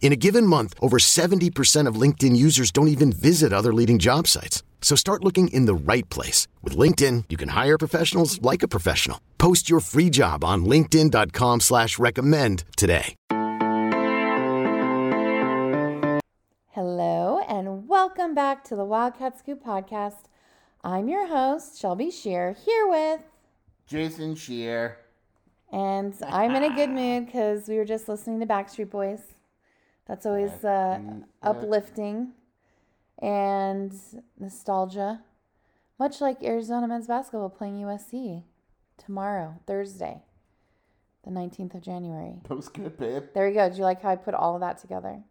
In a given month, over 70% of LinkedIn users don't even visit other leading job sites. So start looking in the right place. With LinkedIn, you can hire professionals like a professional. Post your free job on linkedin.com slash recommend today. Hello and welcome back to the Wildcat Scoop podcast. I'm your host, Shelby Shear, here with, Jason Shear. and I'm in a good mood because we were just listening to Backstreet Boys. That's always uh, uplifting and nostalgia. Much like Arizona men's basketball playing USC tomorrow, Thursday, the 19th of January. That was good, babe. There you go. Do you like how I put all of that together?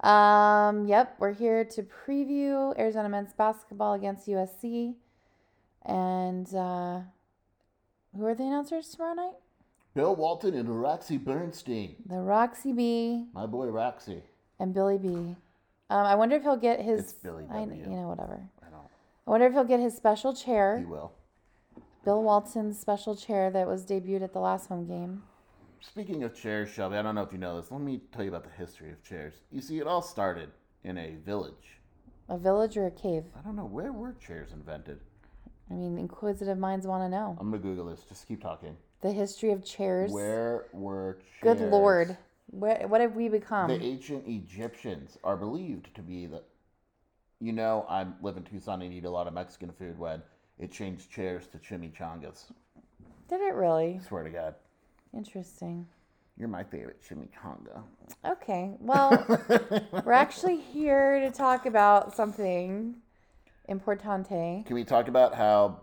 Um, yep, we're here to preview Arizona men's basketball against USC. And uh, who are the announcers tomorrow night? Bill Walton and Roxy Bernstein. The Roxy B My boy Roxy. and Billy B. Um, I wonder if he'll get his. It's Billy I, W. you know, whatever. I don't. I wonder if he'll get his special chair. He will. Bill Walton's special chair that was debuted at the last home game. Speaking of chairs, Shelby, I don't know if you know this. Let me tell you about the history of chairs. You see, it all started in a village. A village or a cave? I don't know where were chairs invented. I mean, inquisitive minds want to know I'm gonna Google this. Just keep talking. The history of chairs. Where were chairs? Good lord, where, what have we become? The ancient Egyptians are believed to be the. You know, I live in Tucson and eat a lot of Mexican food when it changed chairs to chimichangas. Did it really? Swear to God. Interesting. You're my favorite chimichanga. Okay, well, we're actually here to talk about something importante. Can we talk about how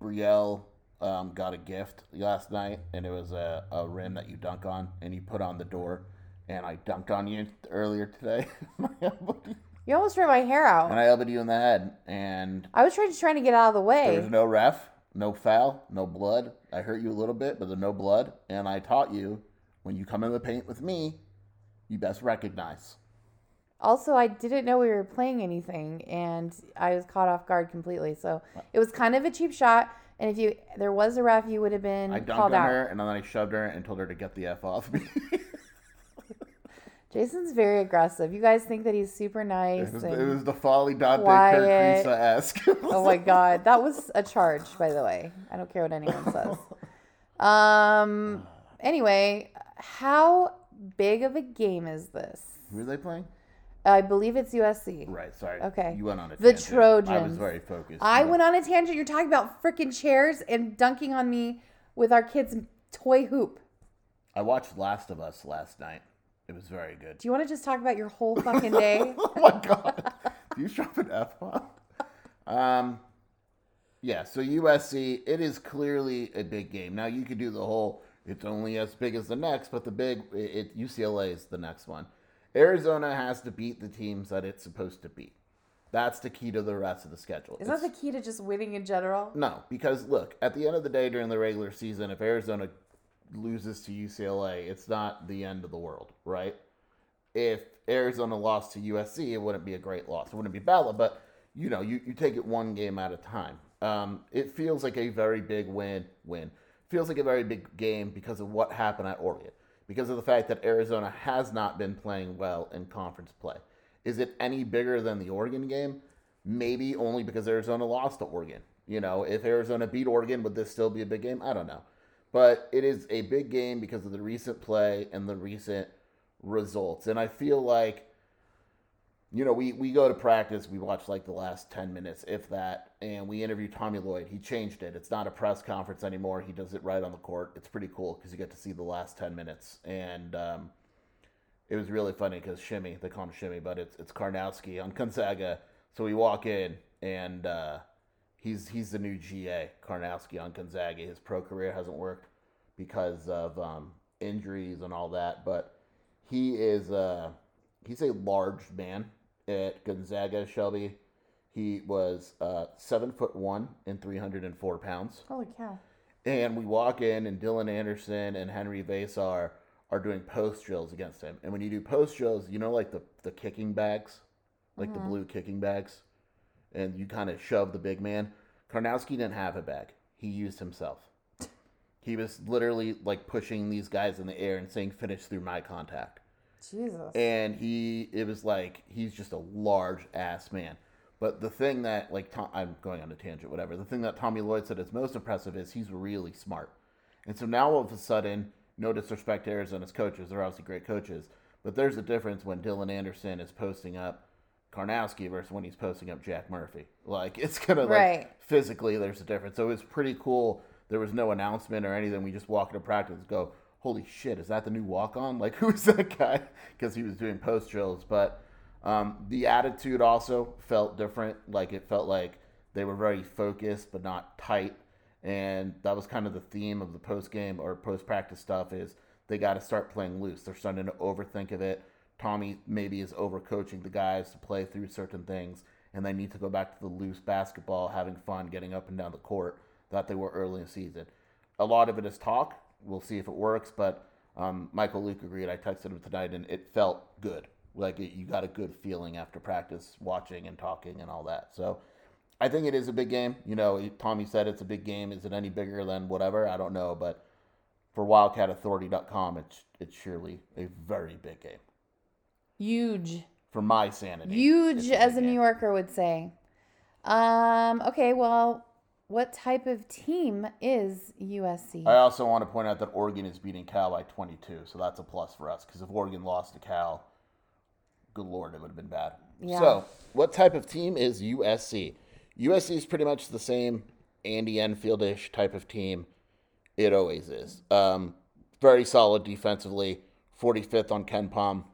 Brielle um, got a gift last night and it was a, a rim that you dunk on and you put on the door and I dunked on you earlier today. You almost ripped my hair out. and I elbowed you in the head and I was trying to trying to get out of the way. was no ref, no foul, no blood. I hurt you a little bit, but there's no blood. And I taught you when you come in the paint with me, you best recognize. Also, I didn't know we were playing anything, and I was caught off guard completely. So it was kind of a cheap shot. And if you there was a ref, you would have been I dunked called on out. her and then I shoved her and told her to get the F off me. Jason's very aggressive. You guys think that he's super nice. it, was, and- it was the Folly Dante. Kurt esque. Oh my god, that was a charge, by the way. I don't care what anyone says. Um. Anyway, how big of a game is this? Who are they playing? I believe it's USC. Right, sorry. Okay. You went on a The tangent. I was very focused. I but- went on a tangent. You're talking about freaking chairs and dunking on me with our kids' toy hoop. I watched Last of Us last night. It was very good. Do you want to just talk about your whole fucking day? oh my god. Do you drop an F bomb? Um yeah, so USC, it is clearly a big game. Now you could do the whole it's only as big as the next, but the big it UCLA is the next one. Arizona has to beat the teams that it's supposed to beat. That's the key to the rest of the schedule. Is that the key to just winning in general? No, because look, at the end of the day during the regular season, if Arizona loses to UCLA, it's not the end of the world, right? If Arizona lost to USC, it wouldn't be a great loss. It wouldn't be bad, but you know, you, you take it one game at a time. Um, it feels like a very big win. Win feels like a very big game because of what happened at Oregon, because of the fact that Arizona has not been playing well in conference play. Is it any bigger than the Oregon game? Maybe only because Arizona lost to Oregon. You know, if Arizona beat Oregon, would this still be a big game? I don't know. But it is a big game because of the recent play and the recent results. And I feel like you know, we, we go to practice, we watch like the last 10 minutes, if that, and we interview Tommy Lloyd. He changed it. It's not a press conference anymore. He does it right on the court. It's pretty cool because you get to see the last 10 minutes. And um, it was really funny because Shimmy, they call him Shimmy, but it's, it's Karnowski on Gonzaga. So we walk in, and uh, he's, he's the new GA, Karnowski on Gonzaga. His pro career hasn't worked because of um, injuries and all that, but he is uh, he's a large man at Gonzaga, Shelby. He was uh, seven foot one and 304 pounds. Holy cow. And we walk in, and Dylan Anderson and Henri Veesaar are doing post drills against him. And when you do post drills, you know, like the, the kicking bags, like the blue kicking bags, and you kind of shove the big man. Karnowski didn't have a bag, he used himself. He was literally like pushing these guys in the air and saying, finish through my contact Jesus. and he it was like he's just a large ass man. But the thing that like Tom, i'm going on a tangent whatever. The thing that tommy lloyd said is most impressive is he's really smart. And so now all of a sudden no disrespect to arizona's coaches they're obviously great coaches but there's a difference when dylan anderson is posting up karnowski versus when he's posting up jack murphy. Like it's gonna like Right. physically there's a difference. So it's pretty cool. There was no announcement or anything. We just walk into practice and go holy shit is that the new walk on like who is that guy? Because he was doing post drills but um, the attitude also felt different. Like it felt like they were very focused but not tight. And that was kind of the theme of the post game or post practice stuff is they got to start playing loose. They're starting to overthink of it. Tommy maybe is overcoaching the guys to play through certain things and they need to go back to the loose basketball having fun getting up and down the court that they were early in the season. A lot of it is talk we'll see if it works but um, michael luke agreed i texted him tonight and it felt good like it, you got a good feeling after practice watching and talking and all that so I think it is a big game. You know, Tommy said it's a big game. Is it any bigger than whatever? I don't know, but for WildcatAuthority.com, it's it's surely a very big game. Huge. For my sanity, Huge, a as a New. Yorker would say. Um, okay, well, what type of team is USC? I also want to point out that Oregon is beating Cal by 22, so that's a plus for us. Because if Oregon lost to Cal, good lord, it would have been bad. Yeah. So, what type of team is USC? USC is pretty much the same Andy Enfield-ish type of team. It always is. Um, very solid defensively, 45th on KenPom,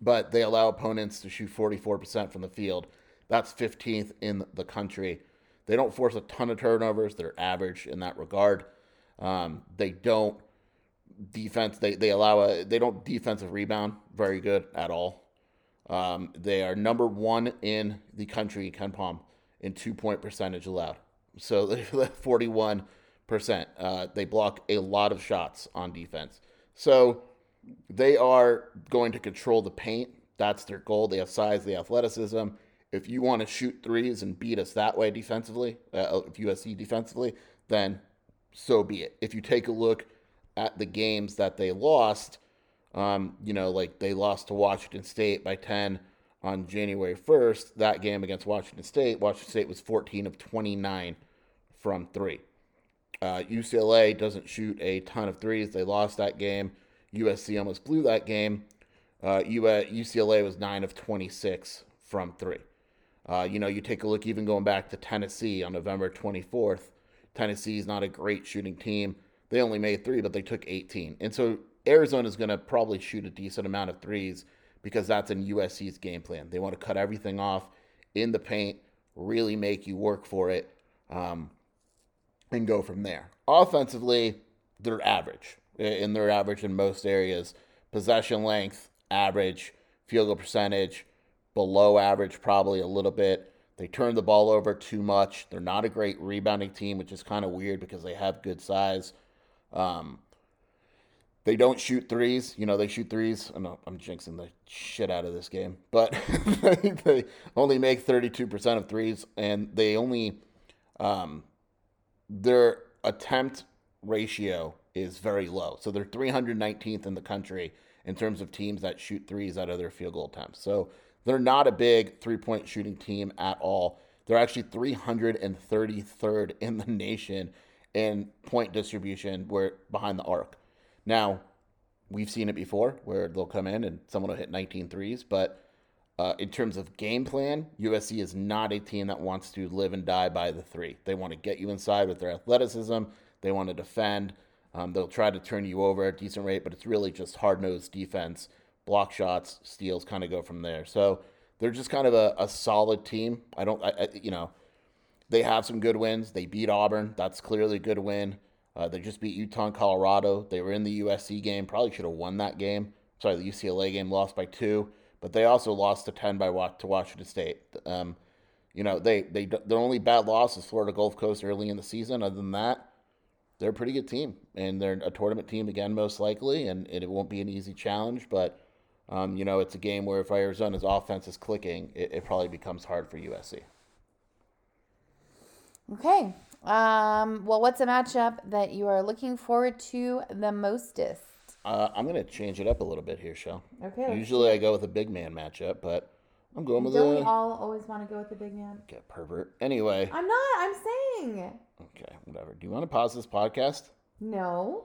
but they allow opponents to shoot 44% from the field. That's 15th in the country. They don't force a ton of turnovers. They're average in that regard. Um, they don't defense. They, they allow a. They don't defensive rebound very good at all. Um, they are number one in the country, KenPom, in two point percentage allowed. So they're 41%. Uh, they block a lot of shots on defense. So they are going to control the paint. That's their goal. They have size, they have athleticism. If you want to shoot threes and beat us that way defensively, uh, if USC defensively, then so be it. If you take a look at the games that they lost, um, you know, like they lost to Washington State by 10 on January 1st. That game against Washington State, Washington State was 14 of 29 from three. Uh, UCLA doesn't shoot a ton of threes. They lost that game. USC almost blew that game. Uh, UCLA was 9 of 26 from three. Uh, you know, you take a look even going back to Tennessee on November 24th. Tennessee is not a great shooting team. They only made three, but they took 18. And so Arizona is going to probably shoot a decent amount of threes because that's in USC's game plan. They want to cut everything off in the paint, really make you work for it, um, and go from there. Offensively, they're average, and they're average in most areas. Possession length, average. Field goal percentage, below average, probably a little bit. They turn the ball over too much. They're not a great rebounding team, which is kind of weird because they have good size. Um, they don't shoot threes. You know, they shoot threes. I know I'm jinxing the shit out of this game, but they only make 32% of threes, and they only um, their attempt ratio is very low. So they're 319th in the country in terms of teams that shoot threes out of their field goal attempts. So they're not a big three point shooting team at all. They're actually 333rd in the nation in point distribution where behind the arc. Now, we've seen it before where they'll come in and someone will hit 19 threes, but Uh, in terms of game plan, USC is not a team that wants to live and die by the three. They want to get you inside with their athleticism. They want to defend. Um, they'll try to turn you over at a decent rate, but it's really just hard nosed defense, block shots, steals, kind of go from there. So they're just kind of a, a solid team. I don't, I, I, you know, they have some good wins. They beat Auburn. That's clearly a good win. Uh, they just beat Utah and Colorado. They were in the USC game. Probably should have won that game. Sorry, the UCLA game lost by two, but they also lost to ten by to Washington State. Um, you know, they they their only bad loss is Florida Gulf Coast early in the season. Other than that, they're a pretty good team, and they're a tournament team again, most likely, and it won't be an easy challenge. But um, you know, it's a game where if Arizona's offense is clicking, it, it probably becomes hard for USC. Okay. Um, well, what's a matchup that you are looking forward to the mostest? Uh, I'm going to change it up a little bit here, Shell. Okay. Usually I go with a big man matchup, but I'm going with Don't a. we all always want to go with the big man? Get pervert. Anyway. I'm not. I'm saying. Okay, whatever. Do you want to pause this podcast? No.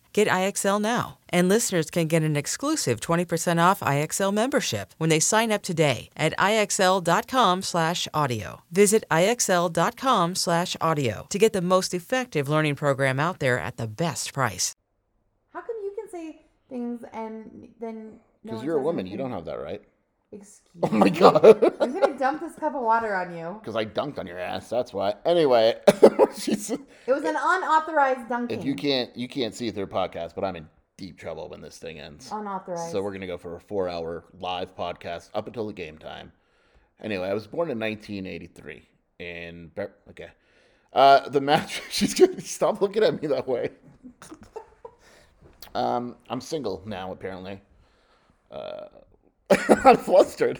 Get IXL now. And listeners can get an exclusive 20% off IXL membership when they sign up today at IXL.com/audio. Visit IXL.com/audio to get the most effective learning program out there at the best price. How come you can say things and then? Because no you're a one says woman, you don't have that right. Excuse Oh my god. I'm gonna dump this cup of water on you. Because I dunked on your ass. That's why. Anyway, she's, It was an unauthorized dunking. if you can't you can't see through podcast, but I'm in deep trouble when this thing ends. unauthorized. So we're gonna go for a four hour live podcast up until the game time. Anyway, I was born in 1983 in okay. Uh, the match. She's gonna stop looking at me that way. um, I'm single now apparently. Uh, I'm flustered.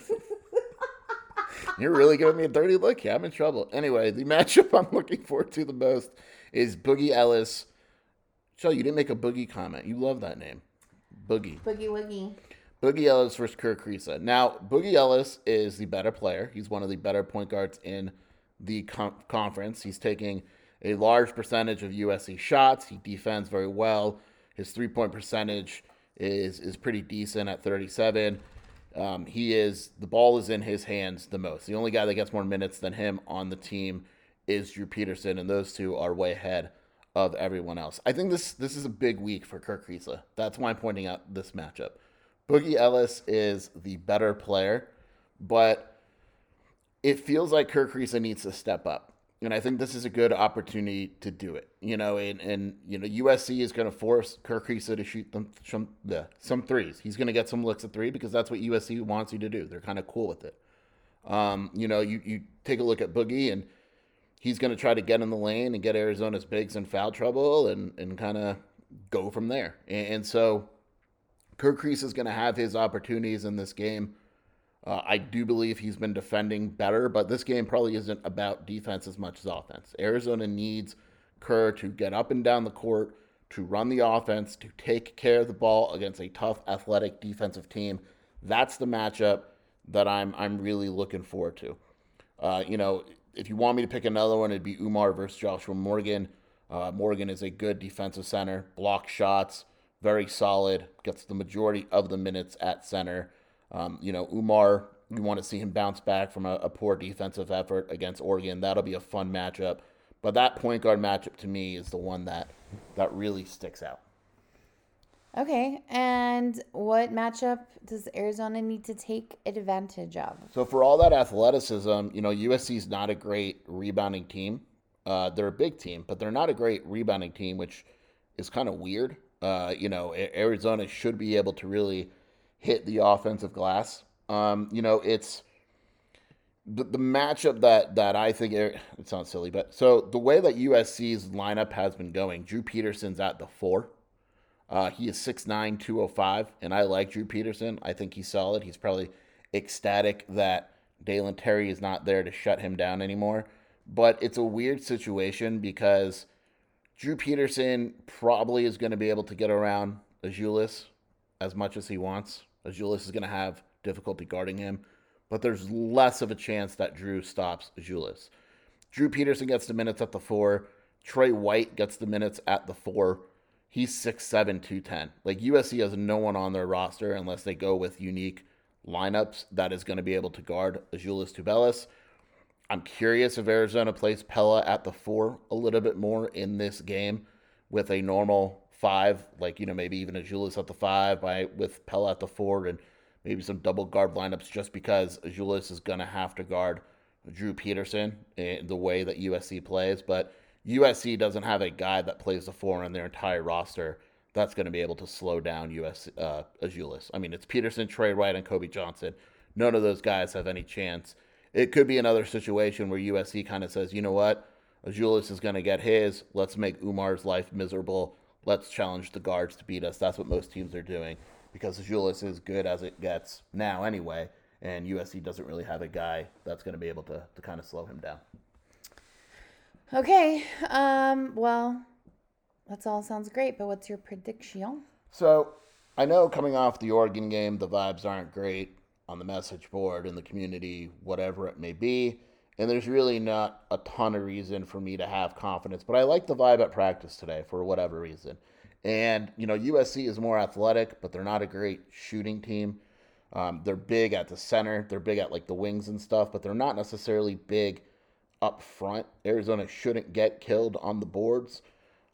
You're really giving me a dirty look. Yeah, I'm in trouble. Anyway, the matchup I'm looking forward to the most is Boogie Ellis. Shell, you didn't make a Boogie comment. You love that name. Boogie. Boogie woogie. Boogie Ellis versus Kerr Kriisa. Now, Boogie Ellis is the better player. He's one of the better point guards in the com- conference. He's taking a large percentage of USC shots. He defends very well. His three point percentage is is pretty decent at 37. Um, he is the ball is in his hands the most. The only guy that gets more minutes than him on the team is Drew Peterson, and those two are way ahead of everyone else. I think this this is a big week for Kerr Kriisa. That's why I'm pointing out this matchup. Boogie Ellis is the better player, but it feels like Kerr Kriisa needs to step up. And I think this is a good opportunity to do it. You know, and, and you know, USC is going to force Kerr Kriisa to shoot them some, yeah, some threes. He's going to get some looks at three because that's what USC wants you to do. They're kind of cool with it. Um, you know, you, you take a look at Boogie and he's going to try to get in the lane and get Arizona's bigs in foul trouble and, and kind of go from there. And, and so Kerr Kriisa is going to have his opportunities in this game. Uh, I do believe he's been defending better, but this game probably isn't about defense as much as offense. Arizona needs Kerr to get up and down the court, to run the offense, to take care of the ball against a tough, athletic defensive team. That's the matchup that I'm I'm really looking forward to. Uh, you know, if you want me to pick another one, it'd be Oumar versus Joshua Morgan. Uh, Morgan is a good defensive center, block shots, very solid, gets the majority of the minutes at center. Um, you know, Oumar, you want to see him bounce back from a, a poor defensive effort against Oregon. That'll be a fun matchup. But that point guard matchup to me is the one that that really sticks out. Okay, and what matchup does Arizona need to take advantage of? So for all that athleticism, you know, USC is not a great rebounding team. Uh, they're a big team, but they're not a great rebounding team, which is kind of weird. Uh, you know, Arizona should be able to really hit the offensive glass. Um, you know, it's the, the matchup that that I think it, it sounds silly, but so the way that USC's lineup has been going, Drew Peterson's at the four. Uh, he is 6'9, 205, and I like Drew Peterson. I think he's solid. He's probably ecstatic that Dalen Terry is not there to shut him down anymore. But it's a weird situation because Drew Peterson probably is going to be able to get around Azuolas as much as he wants. Azuolas is going to have difficulty guarding him, but there's less of a chance that Drew stops Azuolas. Drew Peterson gets the minutes at the four. Trey White gets the minutes at the four. He's 6'7, 210. Like USC has no one on their roster unless they go with unique lineups that is going to be able to guard Azuolas Tubelis. I'm curious if Arizona plays Pelle at the four a little bit more in this game with a normal five, like you know maybe even Azuolas at the five by with Pelle at the four and maybe some double guard lineups just because Azuolas is to have to guard Drew Peterson in the way that USC plays, but USC doesn't have a guy that plays the four on their entire roster that's going to be able to slow down US uh, Azuolas. I mean, it's Peterson, Trey White, and Kobe Johnson. None of those guys have any chance it could be another situation where USC kind of says, you know what, Azuolas is going to get his. Let's make Oumar's life miserable. Let's challenge the guards to beat us. That's what most teams are doing because Azuolas is good as it gets now anyway, and USC doesn't really have a guy that's going to be able to, to kind of slow him down. Okay. Um, well, that all sounds great, but what's your prediction? So I know coming off the Oregon game, the vibes aren't great on the message board in the community, whatever it may be. And there's really not a ton of reason for me to have confidence, but I like the vibe at practice today for whatever reason. And, you know, USC is more athletic, but they're not a great shooting team. Um, they're big at the center, they're big at like the wings and stuff, but they're not necessarily big up front. Arizona shouldn't get killed on the boards.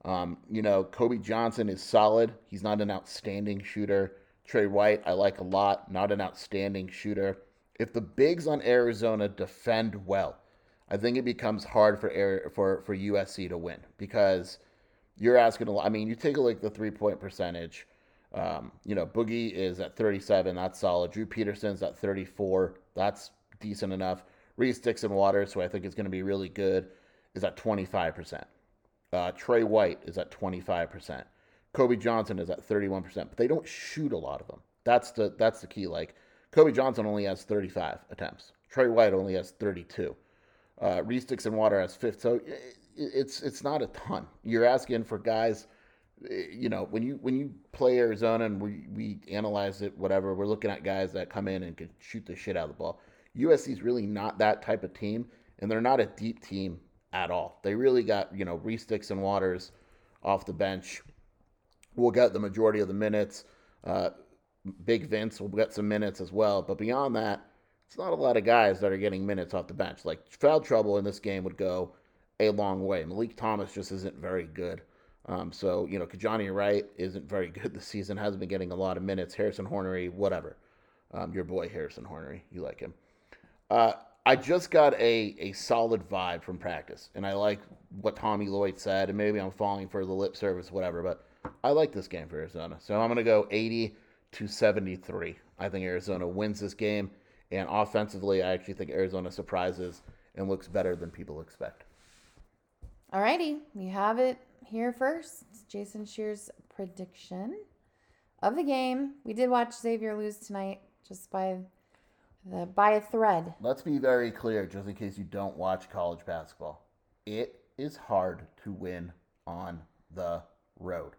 Um, you know, Kobe Johnson is solid. He's not an outstanding shooter. Trey White, I like a lot, not an outstanding shooter. If the bigs on Arizona defend well, I think it becomes hard for Air, for for USC to win because you're asking a lot. I mean, you take a look at the three point percentage. Um, you know, Boogie is at 37. That's solid. Drew Peterson's at 34. That's decent enough. Reese Dixon Waters, who I think is going to be really good, is at 25%. Uh, Trey White is at 25%. Kobe Johnson is at 31%, but they don't shoot a lot of them. That's the that's the key. Like Kobe Johnson only has 35 attempts. Trey White only has 32. Uh, Reese Dixon Water has 50. So it's it's not a ton. You're asking for guys. Eh, you know, when you when you play Arizona and we we analyze it, whatever, we're looking at guys that come in and can shoot the shit out of the ball. USC is really not that type of team, and they're not a deep team at all. They really got you know Reese Dixon Waters off the bench will get the majority of the minutes. Uh, Big Vince will get some minutes as well. But beyond that, it's not a lot of guys that are getting minutes off the bench. Like foul trouble in this game would go a long way. Malik Thomas just isn't very good. Um, so, you know, Kijani Wright isn't very good this season, hasn't been getting a lot of minutes. Harrison Hornery, whatever. Um, your boy Harrison Hornery, you like him. Uh, I just got a, a solid vibe from practice, and I like what Tommy Lloyd said, and maybe I'm falling for the lip service, whatever, but I like this game for Arizona. So I'm to go 80 to 73. I think Arizona wins this game. And offensively, I actually think Arizona surprises and looks better than people expect. All righty. we have it here first. It's Jason Shear's prediction of the game. We did watch Xavier lose tonight just by the by a thread. Let's be very clear, just in case you don't watch college basketball. It is hard to win on the road.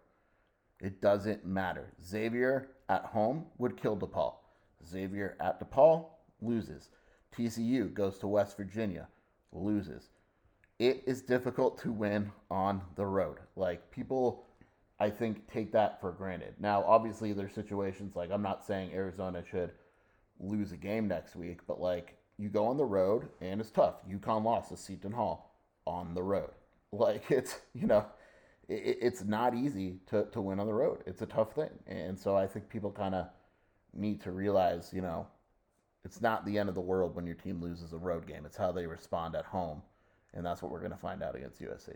It doesn't matter. Xavier at home would kill DePaul. Xavier at DePaul loses. TCU goes to West Virginia, loses. It is difficult to win on the road. Like people, I think, take that for granted. Now, obviously, there's situations like I'm not saying Arizona should, lose a game next week, but like you go on the road and it's tough. UConn lost to Seton Hall on the road. Like it's you know, it, it's not easy to to win on the road. It's a tough thing, and so I think people kind of need to realize you know, it's not the end of the world when your team loses a road game. It's how they respond at home, and that's what we're going to find out against USC.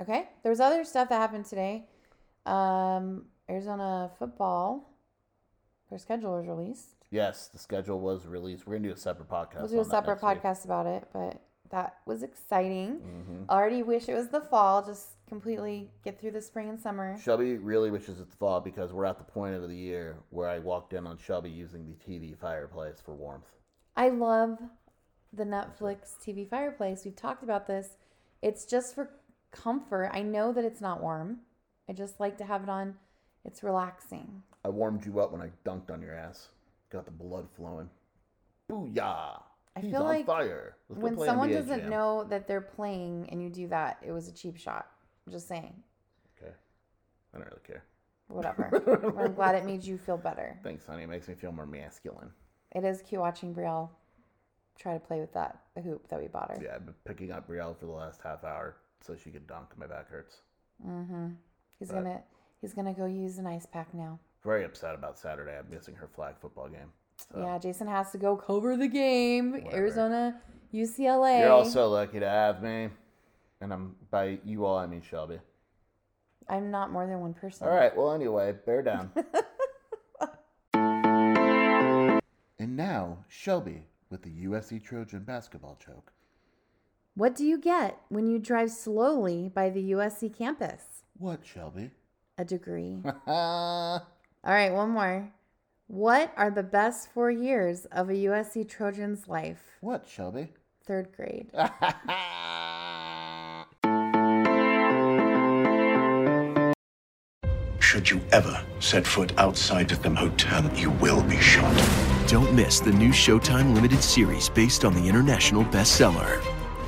Okay. There was other stuff that happened today. Um, Arizona football, their schedule was released. Yes, the schedule was released. We're gonna do a separate podcast. We'll do a separate next week. podcast about it, but that was exciting. Mhm. Already wish it was the fall, just completely get through the spring and summer. Shelby really wishes it's fall because we're at the point of the year where I walked in on Shelby using the TV fireplace for warmth. I love the Netflix TV fireplace. We've talked about this. It's just for comfort. I know that it's not warm. I just like to have it on. It's relaxing. I warmed you up when I dunked on your ass. Got the blood flowing. Booyah! I He's feel on like fire. Let's when play someone NBA doesn't Jam. know that they're playing and you do that, it was a cheap shot. I'm just saying. Okay. I don't really care. Whatever. I'm glad it made you feel better. Thanks, honey. It makes me feel more masculine. It is cute watching Brielle try to play with that hoop that we bought her. Yeah, I've been picking up Brielle for the last half hour so she could dunk. My back hurts. Mm-hmm. He's But- gonna he's gonna go use an ice pack now. Very upset about Saturday. I'm missing her flag football game. So. Yeah, Jason has to go cover the game. Whatever. Arizona, UCLA. You're all so lucky to have me. And I'm by you all I mean Shelby. I'm not more than one person. All right. Well, anyway, bear down. and now Shelby with the USC Trojan basketball joke. What do you get when you drive slowly by the USC campus? What, Shelby? A degree. All right, one more. What are the best four years of a USC Trojan's life? What, Shelby? Third grade. Should you ever set foot outside of the hotel, you will be shot. Don't miss the new Showtime limited series based on the international bestseller.